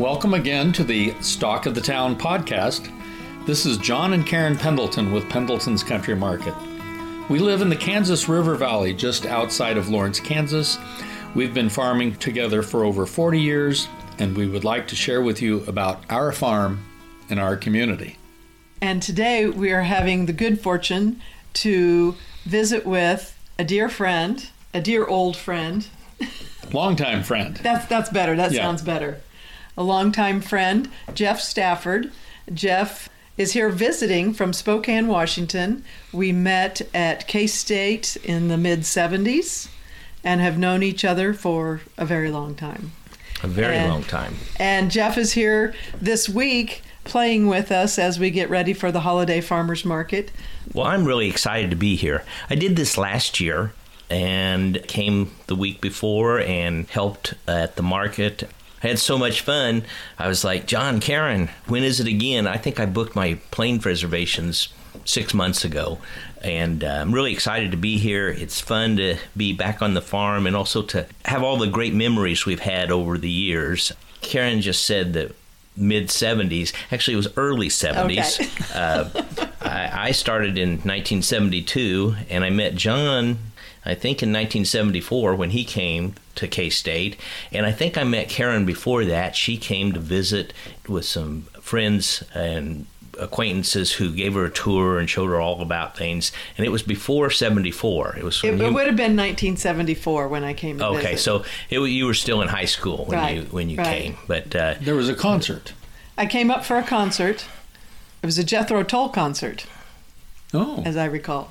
Welcome again to the Stalk of the Town podcast. This is John and Karen Pendleton with Pendleton's Country Market. We live in the Kansas River Valley just outside of Lawrence, Kansas. We've been farming together for over 40 years, and we would like to share with you about our farm and our community. And today we are having the good fortune to visit with a dear friend, a dear old friend. Longtime friend. That's that's better. That Yeah. sounds better. A longtime friend, Jeff Stafford. Jeff is here visiting from Spokane, Washington. We met at K State in the mid 70s and have known each other for a very long time. A very And- long time. And Jeff is here this week playing with us as we get ready for the holiday farmers market. Well, I'm really excited to be here. I did this last year and came the week before and helped at the market. I had so much fun. I was like, John, Karen, when is it again? I think I booked my plane reservations six months ago. And uh, I'm really excited to be here. It's fun to be back on the farm and also to have all the great memories we've had over the years. Karen just said that mid 70s. Actually, it was early 70s. Okay. uh, I, I started in 1972, and I met John, I think, in 1974 when he came to K State. And I think I met Karen before that. She came to visit with some friends and acquaintances who gave her a tour and showed her all about things. And it was before 74. It was It, when it would have been 1974 when I came to Okay, visit. so it, you were still in high school when Right, you when you right. came, but uh, There was a concert. I came up for a concert. It was a Jethro Tull concert, Oh. as I recall.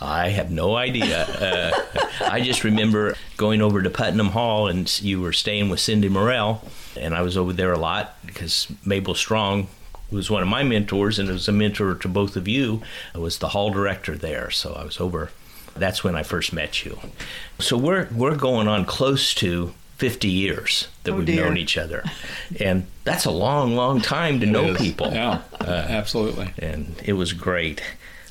I have no idea. Uh, I just remember going over to Putnam Hall and you were staying with Cindy Morell, and I was over there a lot because Mabel Strong was one of my mentors and was a mentor to both of you. I was the hall director there, so I was over. That's when I first met you. So we're we're going on close to 50 years that Oh, we've dear. known each other, and that's a long, long time to know It is. people Yeah, uh, absolutely. and it was great.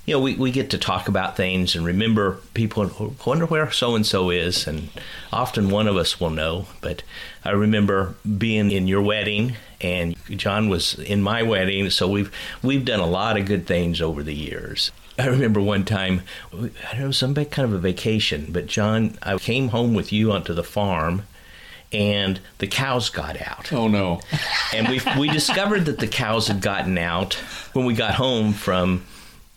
You know, we, we get to talk about things and remember people who wonder where so and so is, and often one of us will know. But I remember being in your wedding, and John was in my wedding, so we've we've done a lot of good things over the years. I remember one time, I don't know, some kind of a vacation, but John, I came home with you onto the farm, and the cows got out Oh, no. and we we discovered that the cows had gotten out when we got home from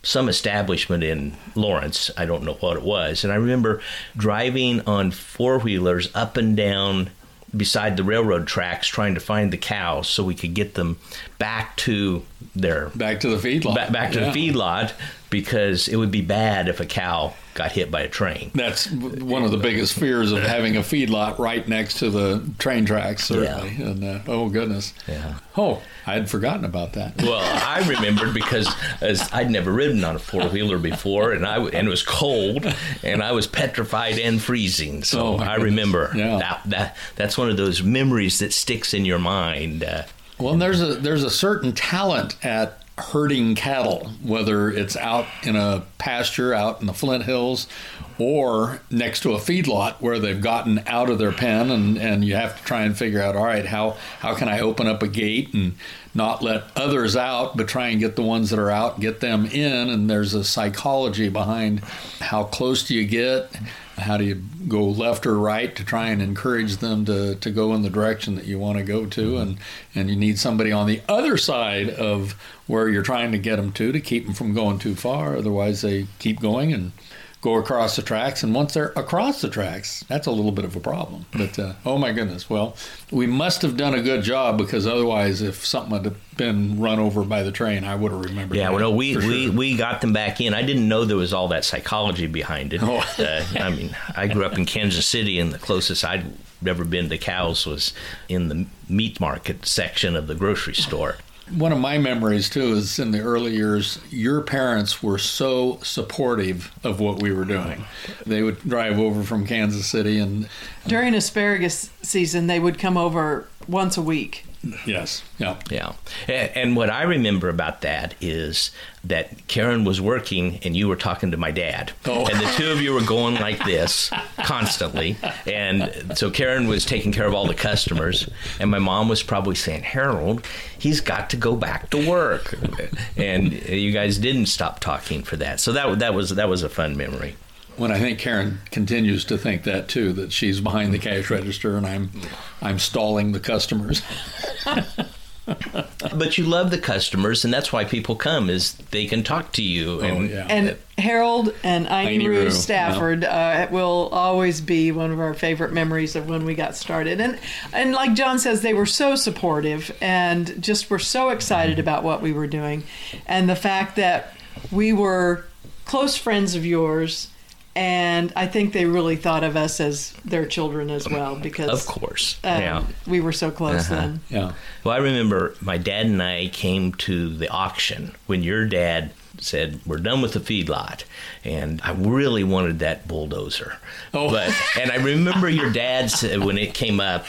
some establishment in Lawrence. I don't know what it was, and I remember driving on four wheelers up and down beside the railroad tracks trying to find the cows so we could get them back to their Back to the feedlot. back, back to Yeah. the feedlot because it would be bad if a cow got hit by a train. That's one of the biggest fears of having a feedlot right next to the train tracks, certainly. And uh, oh goodness. Yeah. Oh, I had forgotten about that. Well, I remembered because as I'd never ridden on a four wheeler before, and I and it was cold, and I was petrified and freezing. So Oh, I goodness. remember Yeah. that, that that's one of those memories that sticks in your mind. Uh, Well, there's a there's a certain talent at herding cattle, whether it's out in a pasture out in the Flint Hills or next to a feedlot where they've gotten out of their pen and, and you have to try and figure out, all right, how, how can I open up a gate and not let others out, but try and get the ones that are out, get them in. And there's a psychology behind how close do you get? How do you go left or right to try and encourage them to, to go in the direction that you want to go to? Mm-hmm. And, and you need somebody on the other side of where you're trying to get them to to keep them from going too far. Otherwise, they keep going and go across the tracks. And once they're across the tracks, that's a little bit of a problem. But uh, oh my goodness, well, we must have done a good job because otherwise, if something had been run over by the train, I would have remembered. yeah, well, no, we, for we we got them back in. I didn't know there was all that psychology behind it. Oh. uh, I mean, I grew up in Kansas City, and the closest I'd ever been to cows was in the meat market section of the grocery store. One of my memories too is in the early years, your parents were so supportive of what we were doing. They would drive over from Kansas City and During asparagus season, they would come over once a week Yes. Yeah. Yeah. And what I remember about that is that Karen was working and you were talking to my dad. Oh. And the two of you were going like this constantly. And so Karen was taking care of all the customers. And my mom was probably saying, Harold, he's got to go back to work. And you guys didn't stop talking for that. So that, that, was, that was a fun memory. When I think Karen continues to think that too, that she's behind the cash register and I'm, I'm stalling the customers. But you love the customers, and that's why people come is they can talk to you. And Oh, yeah. And Harold and Iny Iny Rue Rue, Stafford uh, will always be one of our favorite memories of when we got started. And and like John says, they were so supportive and just were so excited about what we were doing, and the fact that we were close friends of yours. And I think they really thought of us as their children as well because of course. um, yeah. we were so close Uh-huh. then. Yeah. Well, I remember my dad and I came to the auction when your dad said, We're done with the feedlot. And I really wanted that bulldozer. Oh. But, and I remember your dad said, when it came up,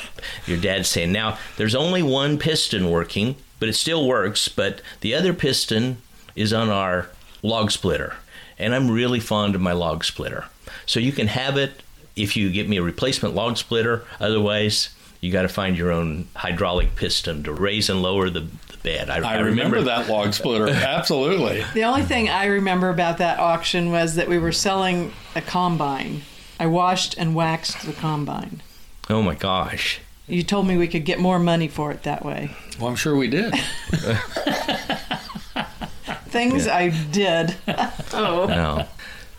your dad saying, Now, there's only one piston working, but it still works, but the other piston is on our log splitter. And I'm really fond of my log splitter. So you can have it if you get me a replacement log splitter. Otherwise, you got to find your own hydraulic piston to raise and lower the, the bed. I, remember, that log splitter. Absolutely. The only thing I remember about that auction was that we were selling a combine. I washed and waxed the combine. Oh my gosh. You told me we could get more money for it that way. Well, I'm sure we did. Things I did. oh. No.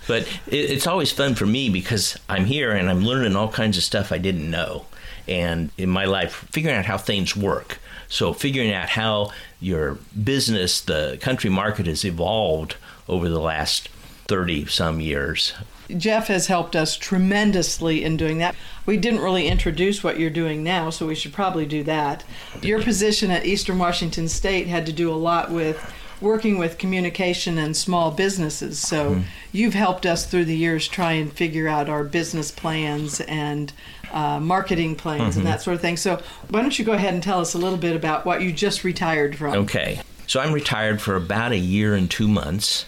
But it, it's always fun for me because I'm here and I'm learning all kinds of stuff I didn't know. And in my life, figuring out how things work. So, figuring out how your business, the country market, has evolved over the last 30 some years. Jeff has helped us tremendously in doing that. We didn't really introduce what you're doing now, so we should probably do that. Your position at Eastern Washington State had to do a lot with working with communication and small businesses. So you've helped us through the years try and figure out our business plans and uh, marketing plans and that sort of thing. So why don't you go ahead and tell us a little bit about what you just retired from? Okay. So I'm retired for about a year and two months.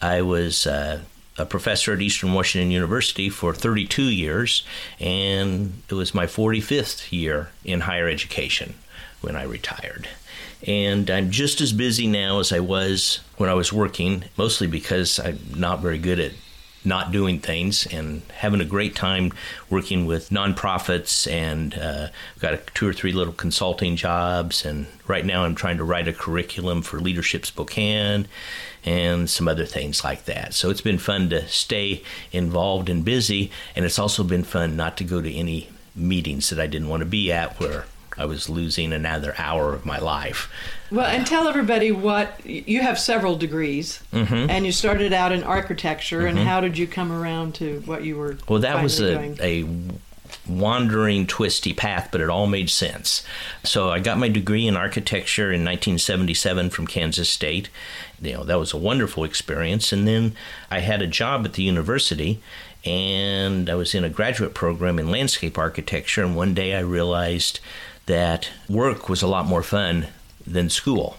I was uh, a professor at Eastern Washington University for 32 years, and it was my 45th year in higher education when I retired. And I'm just as busy now as I was when I was working, mostly because I'm not very good at not doing things and having a great time working with nonprofits and uh, I've got a, two or three little consulting jobs. And right now i'm trying to write a curriculum for leadership spokane and some other things like that. So it's been fun to stay involved and busy. And it's also been fun not to go to any meetings that i didn't want to be at where i was losing another hour of my life Well, and tell everybody what you have several degrees, Mm-hmm. and you started out in architecture. And how did you come around to what you were? Well, that was a, doing? a wandering, twisty path, but it all made sense. So I got my degree in architecture in 1977 from Kansas State. You know, that was a wonderful experience. And then I had a job at the university, and I was in a graduate program in landscape architecture. And one day I realized that work was a lot more fun than school.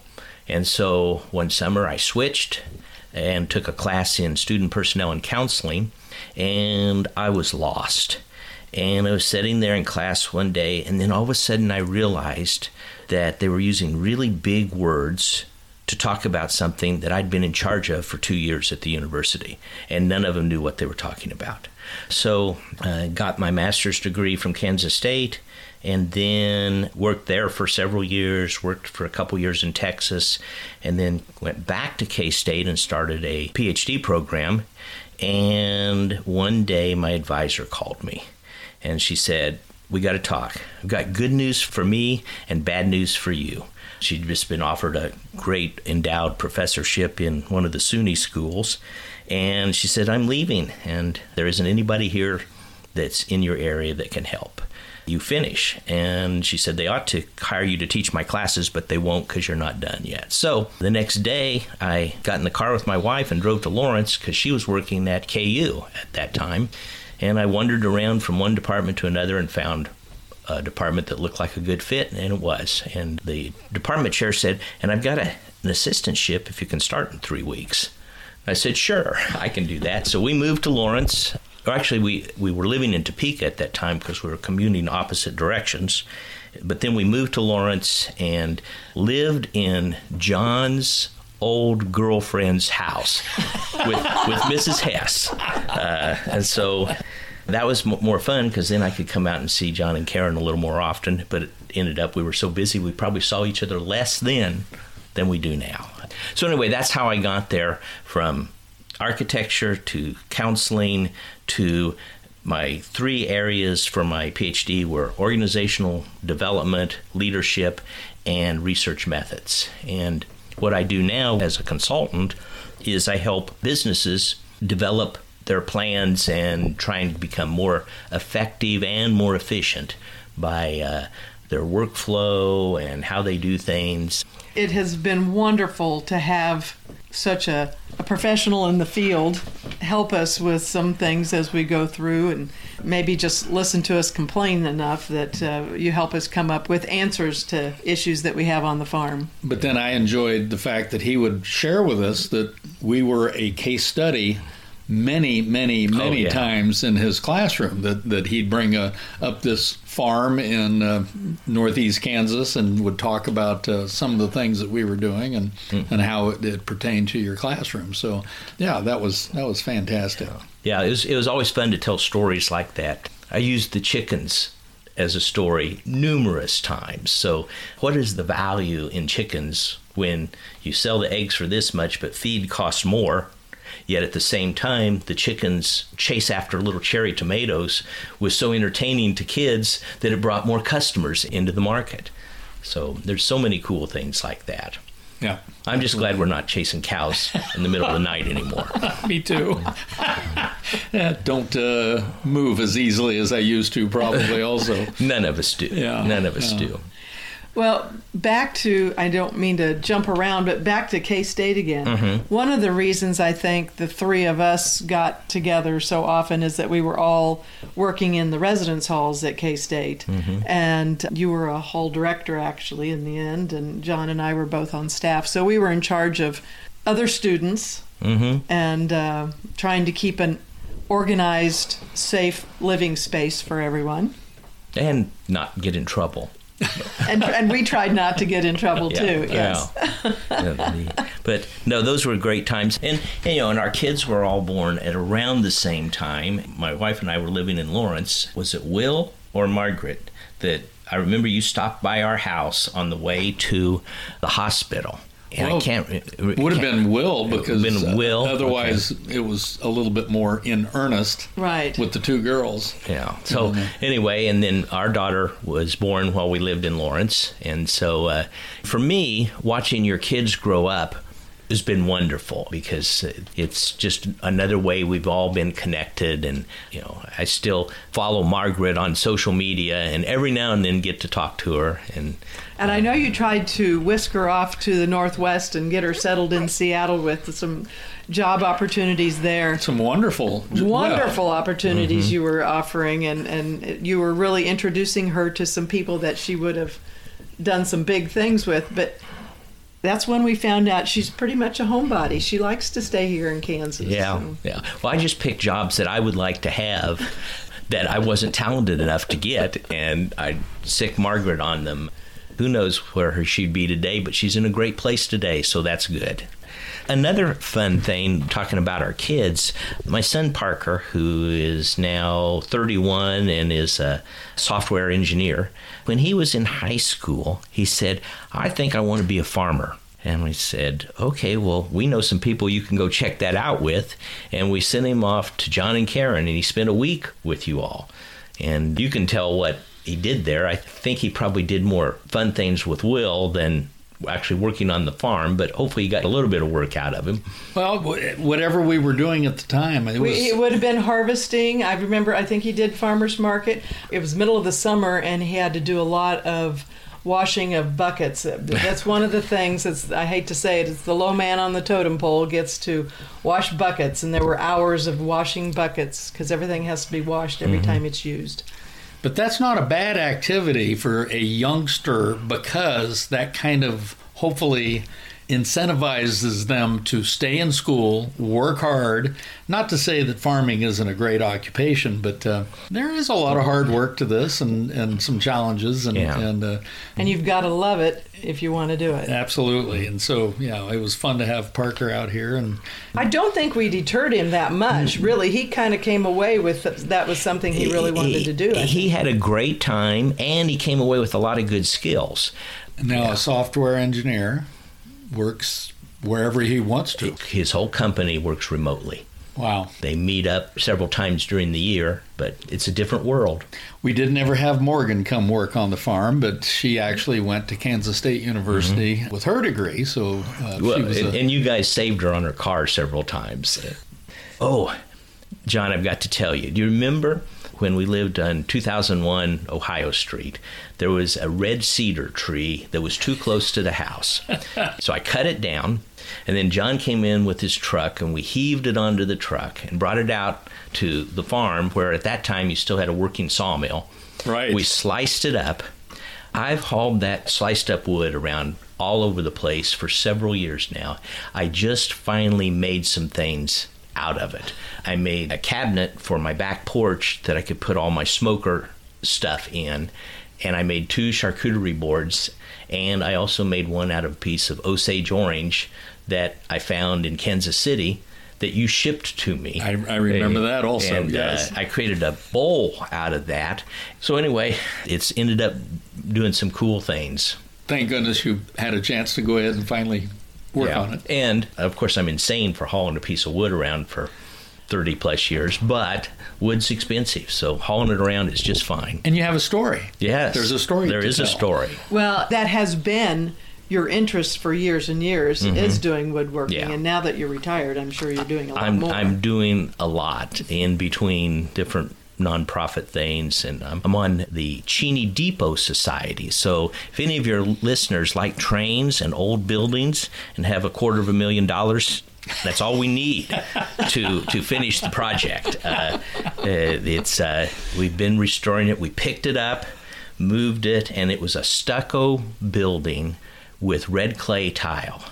And so one summer I switched and took a class in student personnel and counseling, and I was lost. And I was sitting there in class one day, and then all of a sudden I realized that they were using really big words to talk about something that I'd been in charge of for two years at the university, and none of them knew what they were talking about. So I got my master's degree from Kansas State and then worked there for several years, worked for a couple years in Texas, and then went back to K State and started a PhD program. And one day my advisor called me and she said, We got to talk. I've got good news for me and bad news for you. She'd just been offered a great endowed professorship in one of the SUNY schools. And she said, I'm leaving, and there isn't anybody here that's in your area that can help you finish. And she said, They ought to hire you to teach my classes, but they won't because you're not done yet. So the next day, I got in the car with my wife and drove to Lawrence because she was working at KU at that time. And I wandered around from one department to another and found a department that looked like a good fit, and it was. And the department chair said, "And I've got a, an assistantship if you can start in three weeks." I said, "Sure, I can do that." So we moved to Lawrence. Or actually, we we were living in Topeka at that time because we were commuting opposite directions. But then we moved to Lawrence and lived in John's old girlfriend's house with with Mrs. Hess, uh, and so that was m- more fun because then I could come out and see John and Karen a little more often. But it ended up we were so busy we probably saw each other less then than we do now. So anyway, that's how I got there from architecture to counseling to my three areas for my PhD were organizational development, leadership, and research methods. And what I do now as a consultant is I help businesses develop their plans and trying to become more effective and more efficient by uh, their workflow and how they do things. It has been wonderful to have such a, a professional in the field help us with some things as we go through and maybe just listen to us complain enough that uh, you help us come up with answers to issues that we have on the farm. But then I enjoyed the fact that he would share with us that we were a case study many, many, many yeah. times in his classroom. That that he'd bring a, up this farm in uh, northeast Kansas and would talk about uh, some of the things that we were doing and and how it, it pertained to your classroom. So yeah, that was that was fantastic. Yeah, it was, it was always fun to tell stories like that. I used the chickens as a story numerous times. So, what is the value in chickens when you sell the eggs for this much, but feed costs more? Yet at the same time, the chickens chase after little cherry tomatoes was so entertaining to kids that it brought more customers into the market. So, there's so many cool things like that. Yeah, I'm just glad we're not chasing cows in the middle of the night anymore. me too. Yeah, Don't uh, move as easily as I used to. Probably also. None of us do. Yeah, None of us yeah. do. Well, back to, I don't mean to jump around, but back to K State again. One of the reasons I think the three of us got together so often is that we were all working in the residence halls at K State. And you were a hall director, actually, in the end, and John and I were both on staff. So we were in charge of other students Mm-hmm. and uh, trying to keep an organized, safe living space for everyone. And not get in trouble. And, and we tried not to get in trouble Yeah, too. Yes. but no, those were great times, and, and you know, and our kids were all born at around the same time. My wife and I were living in Lawrence. Was it Will or Margaret that I remember you stopped by our house on the way to the hospital? And Well, I can't. It Would have been Will It would've because been uh, Will, otherwise it was a little bit more in earnest Right. with the two girls. Yeah. So anyway, and then our daughter was born while we lived in Lawrence, and so uh, for me, watching your kids grow up has been wonderful because it's just another way we've all been connected, and you know, I still follow Margaret on social media, and every now and then get to talk to her, and And I uh, know you tried to whisk her off to the Northwest and get her settled in Seattle with some job opportunities there. Some wonderful, Wonderful well, opportunities mm-hmm. you were offering, and, and you were really introducing her to some people that she would have done some big things with. But that's when we found out she's pretty much a homebody. She likes to stay here in Kansas. Yeah, so. yeah. Well, I just picked jobs that I would like to have that I wasn't talented enough to get, and I sick Margaret on them. Who knows where she'd be today, but she's in a great place today, so that's good. Another fun thing, talking about our kids, my son Parker, who is now 31 and is a software engineer, when he was in high school, he said, I think I want to be a farmer. And we said, okay, well, we know some people you can go check that out with. And we sent him off to John and Karen, and he spent a week with you all. And you can tell what he did there. I think he probably did more fun things with Will than actually working on the farm, but hopefully he got a little bit of work out of him. Well, whatever we were doing at the time, it was. it would have been harvesting. I remember, I think he did farmer's market. It was middle of the summer, and he had to do a lot of washing of buckets. That's one of the things that's, I hate to say it, it's the low man on the totem pole gets to wash buckets, and there were hours of washing buckets because everything has to be washed every mm-hmm. time it's used. But that's not a bad activity for a youngster because that kind of hopefully incentivizes them to stay in school, work hard. Not to say that farming isn't a great occupation, but uh, there is a lot of hard work to this and, and some challenges. And, Yeah. and uh, And you've got to love it if you want to do it. absolutely. And so, yeah, it was fun to have Parker out here. And I don't think we deterred him that much. Really, he kind of came away with that was something he really wanted to do. He had a great time, and he came away with a lot of good skills. now a software engineer works wherever he wants to. His whole company works remotely. Wow. They meet up several times during the year, but it's a different world. We didn't ever have Morgan come work on the farm, but she actually went to Kansas State University with her degree. So uh, Mm-hmm. Well, she was and, a, and you guys saved her on her car several times. Oh, John, I've got to tell you. Do you remember when we lived on 2001 Ohio Street? There was a red cedar tree that was too close to the house. so I cut it down, and then John came in with his truck, and we heaved it onto the truck and brought it out to the farm, where at that time you still had a working sawmill. Right. We sliced it up. I've hauled that sliced up wood around all over the place for several years now. I just finally made some things out of it. I made a cabinet for my back porch that I could put all my smoker stuff in, and I made two charcuterie boards, and I also made one out of a piece of Osage orange that I found in Kansas City that you shipped to me. I- I remember that also, And, yes. uh, I created a bowl out of that. So anyway, it's ended up doing some cool things. thank goodness you had a chance to go ahead and finally work Yeah. on it. And of course, I'm insane for hauling a piece of wood around for 30 plus years, but wood's expensive, so hauling it around is just fine. And you have a story. Yes, There's a story There to is a story. Well, that has been your interest for years and years is doing woodworking, Mm-hmm. Yeah. and now that you're retired, I'm sure you're doing a lot I'm more. I'm doing a lot in between different nonprofit things and I'm, I'm on the Cheney Depot Society. So if any of your listeners like trains and old buildings and have a quarter of a million dollars that's all we need to to finish the project. Uh, uh, it's uh, we've been restoring it. We picked it up, moved it, and it was a stucco building with red clay tile,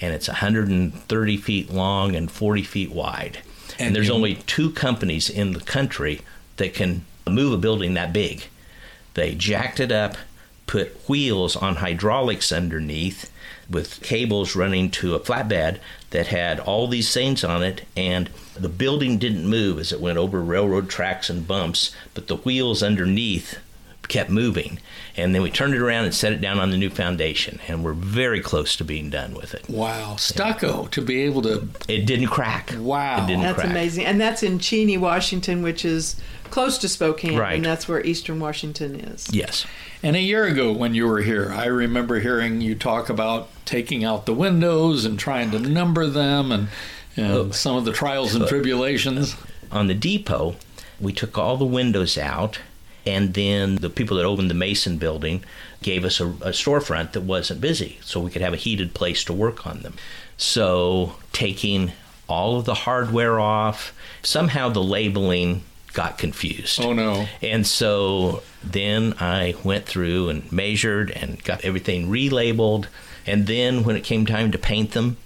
and it's 130 feet long and 40 feet wide. And, And there's only two companies in the country that can move a building that big. They jacked it up, put wheels on hydraulics underneath with cables running to a flatbed that had all these things on it, and the building didn't move as it went over railroad tracks and bumps, but the wheels underneath kept moving. And then we turned it around and set it down on the new foundation, and we're very close to being done with it. Wow. Stucco to be able to. It didn't crack. Wow. It didn't that's crack. amazing, and that's in Cheney, Washington, which is close to Spokane, Right. and that's where Eastern Washington is. Yes. And a year ago, when you were here, I remember hearing you talk about taking out the windows and trying to number them and, and Oh. some of the trials and tribulations. on the depot, we took all the windows out, and then the people that opened the Mason building gave us a, a storefront that wasn't busy, so we could have a heated place to work on them. So, taking all of the hardware off, somehow the labeling got confused. Oh, no. And so then I went through and measured and got everything relabeled. And then when it came time to paint them,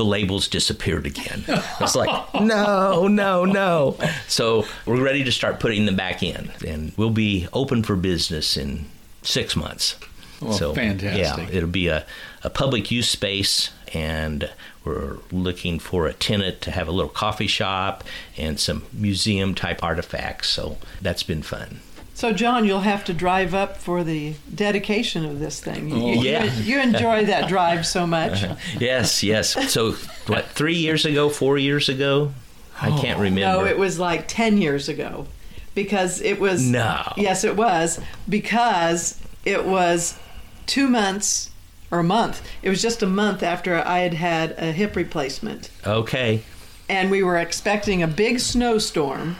the labels disappeared again. I was like, no, no, no. So we're ready to start putting them back in. And we'll be open for business in six months. Well, so, fantastic. Yeah, it'll be a, a public use space, and we're looking for a tenant to have a little coffee shop and some museum type artifacts. So that's been fun. So, John, you'll have to drive up for the dedication of this thing. You, Oh. you- Yeah. you enjoy that drive so much. Yes, yes. So, what, three years ago, four years ago? I oh. can't remember. No, it was like 10 years ago because it was. No. Yes, it was because it was two months or a month. It was just a month after I had had a hip replacement. Okay. And we were expecting a big snowstorm.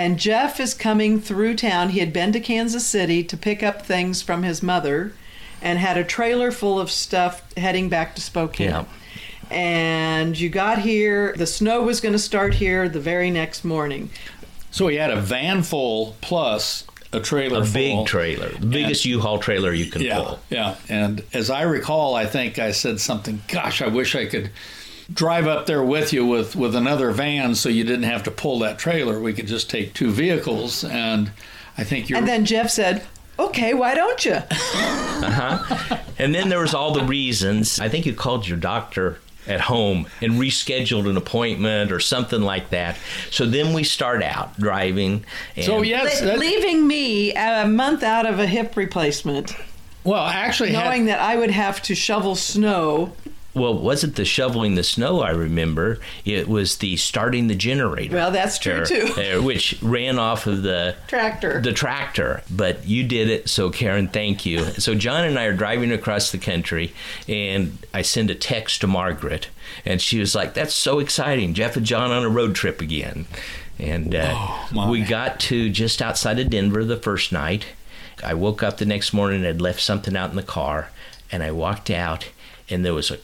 And Jeff is coming through town. He had been to Kansas City to pick up things from his mother and had a trailer full of stuff heading back to Spokane. Yeah. And you got here, the snow was going to start here the very next morning. So he had a van full plus a trailer A full. big trailer, the biggest U-Haul trailer you can Yeah, pull. yeah. And as I recall, I think I said something. Gosh, I wish I could drive up there with you with with another van, so you didn't have to pull that trailer. We could just take two vehicles, and I think you're. And then Jeff said, "Okay, why don't you?" Uh-huh. And then there was all the reasons. I think you called your doctor at home and rescheduled an appointment or something like that. So then we start out driving. And so yes, Le- leaving me a month out of a hip replacement, well, actually, had- knowing that I would have to shovel snow. Well, it wasn't the shoveling the snow I remember. It was the starting the generator. Well, that's true, there, too. which ran off of the Tractor. The tractor. But you did it, so Karen, thank you. So John and I are driving across the country, and I send a text to Margaret, and she was like, "That's so exciting, Jeff and John on a road trip again." And uh, Oh, my. we got to just outside of Denver the first night. I woke up the next morning and had left something out in the car, and I walked out, and there was a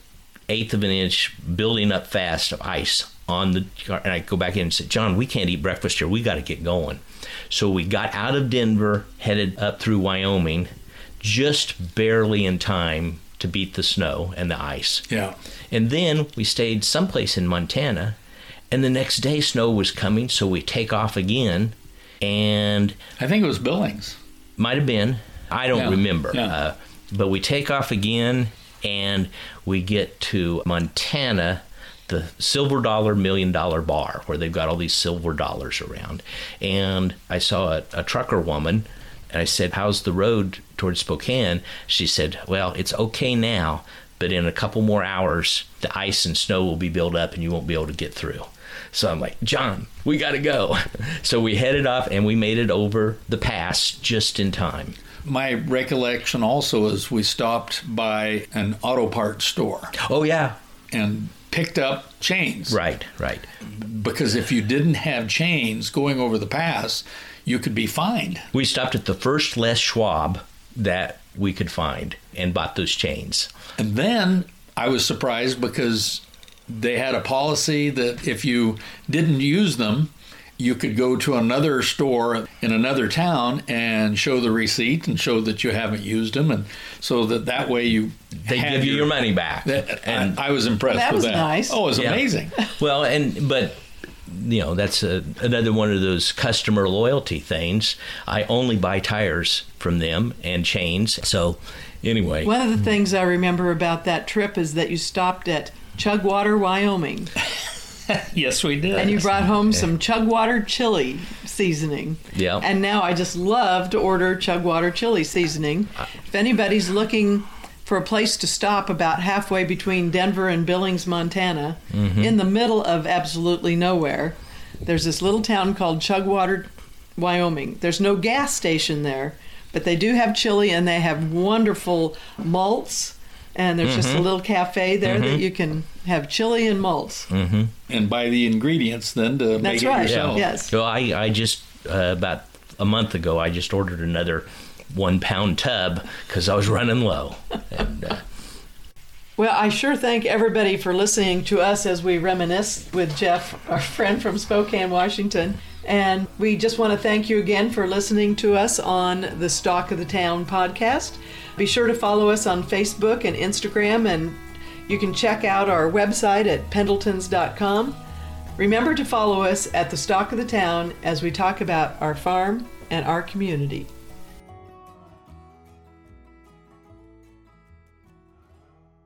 eighth of an inch building up fast of ice on the car. And I go back in and said, John, we can't eat breakfast here. We got to get going. So we got out of Denver, headed up through Wyoming, just barely in time to beat the snow and the ice. yeah. And then we stayed someplace in Montana, and the next day snow was coming, so we take off again, and I think it was Billings. might have been. I don't Yeah, remember. yeah. Uh, but we take off again and we get to Montana, the silver dollar million dollar bar where they've got all these silver dollars around. And I saw a, a trucker woman and I said, How's the road towards Spokane? She said, Well, it's okay now, but in a couple more hours, the ice and snow will be built up and you won't be able to get through. So I'm like, John, we got to go. So we headed off and we made it over the pass just in time. My recollection also is we stopped by an auto parts store Oh, yeah. and picked up chains. Right, right. Because if you didn't have chains going over the pass, you could be fined. We stopped at the first Les Schwab that we could find and bought those chains. And then I was surprised because they had a policy that if you didn't use them, you could go to another store in another town and show the receipt and show that you haven't used them, and so that that way you They had give you your money back. That, and I, I was impressed That with was that. nice. Oh, it was Yeah. amazing. well, and but you know that's a, another one of those customer loyalty things. I only buy tires from them and chains. So anyway, One of the things I remember about that trip is that you stopped at Chugwater, Wyoming, yes, we did. and you brought home some Chugwater chili seasoning. Yeah. And now I just love to order Chugwater chili seasoning. If anybody's looking for a place to stop about halfway between Denver and Billings, Montana, mm-hmm. in the middle of absolutely nowhere, there's this little town called Chugwater, Wyoming. There's no gas station there, but they do have chili and they have wonderful malts. And there's just a little cafe there that you can have chili and malts. and buy the ingredients then to make That's it right. yourself. Yes. So I, I just uh, about a month ago, I just ordered another one pound tub because I was running low. And, uh, Well, I sure thank everybody for listening to us as we reminisce with Jeff, our friend from Spokane, Washington. And we just want to thank you again for listening to us on the Stalk of the Town podcast. Be sure to follow us on Facebook and Instagram, and you can check out our website at pendletons.com. Remember to follow us at the Stalk of the Town as we talk about our farm and our community.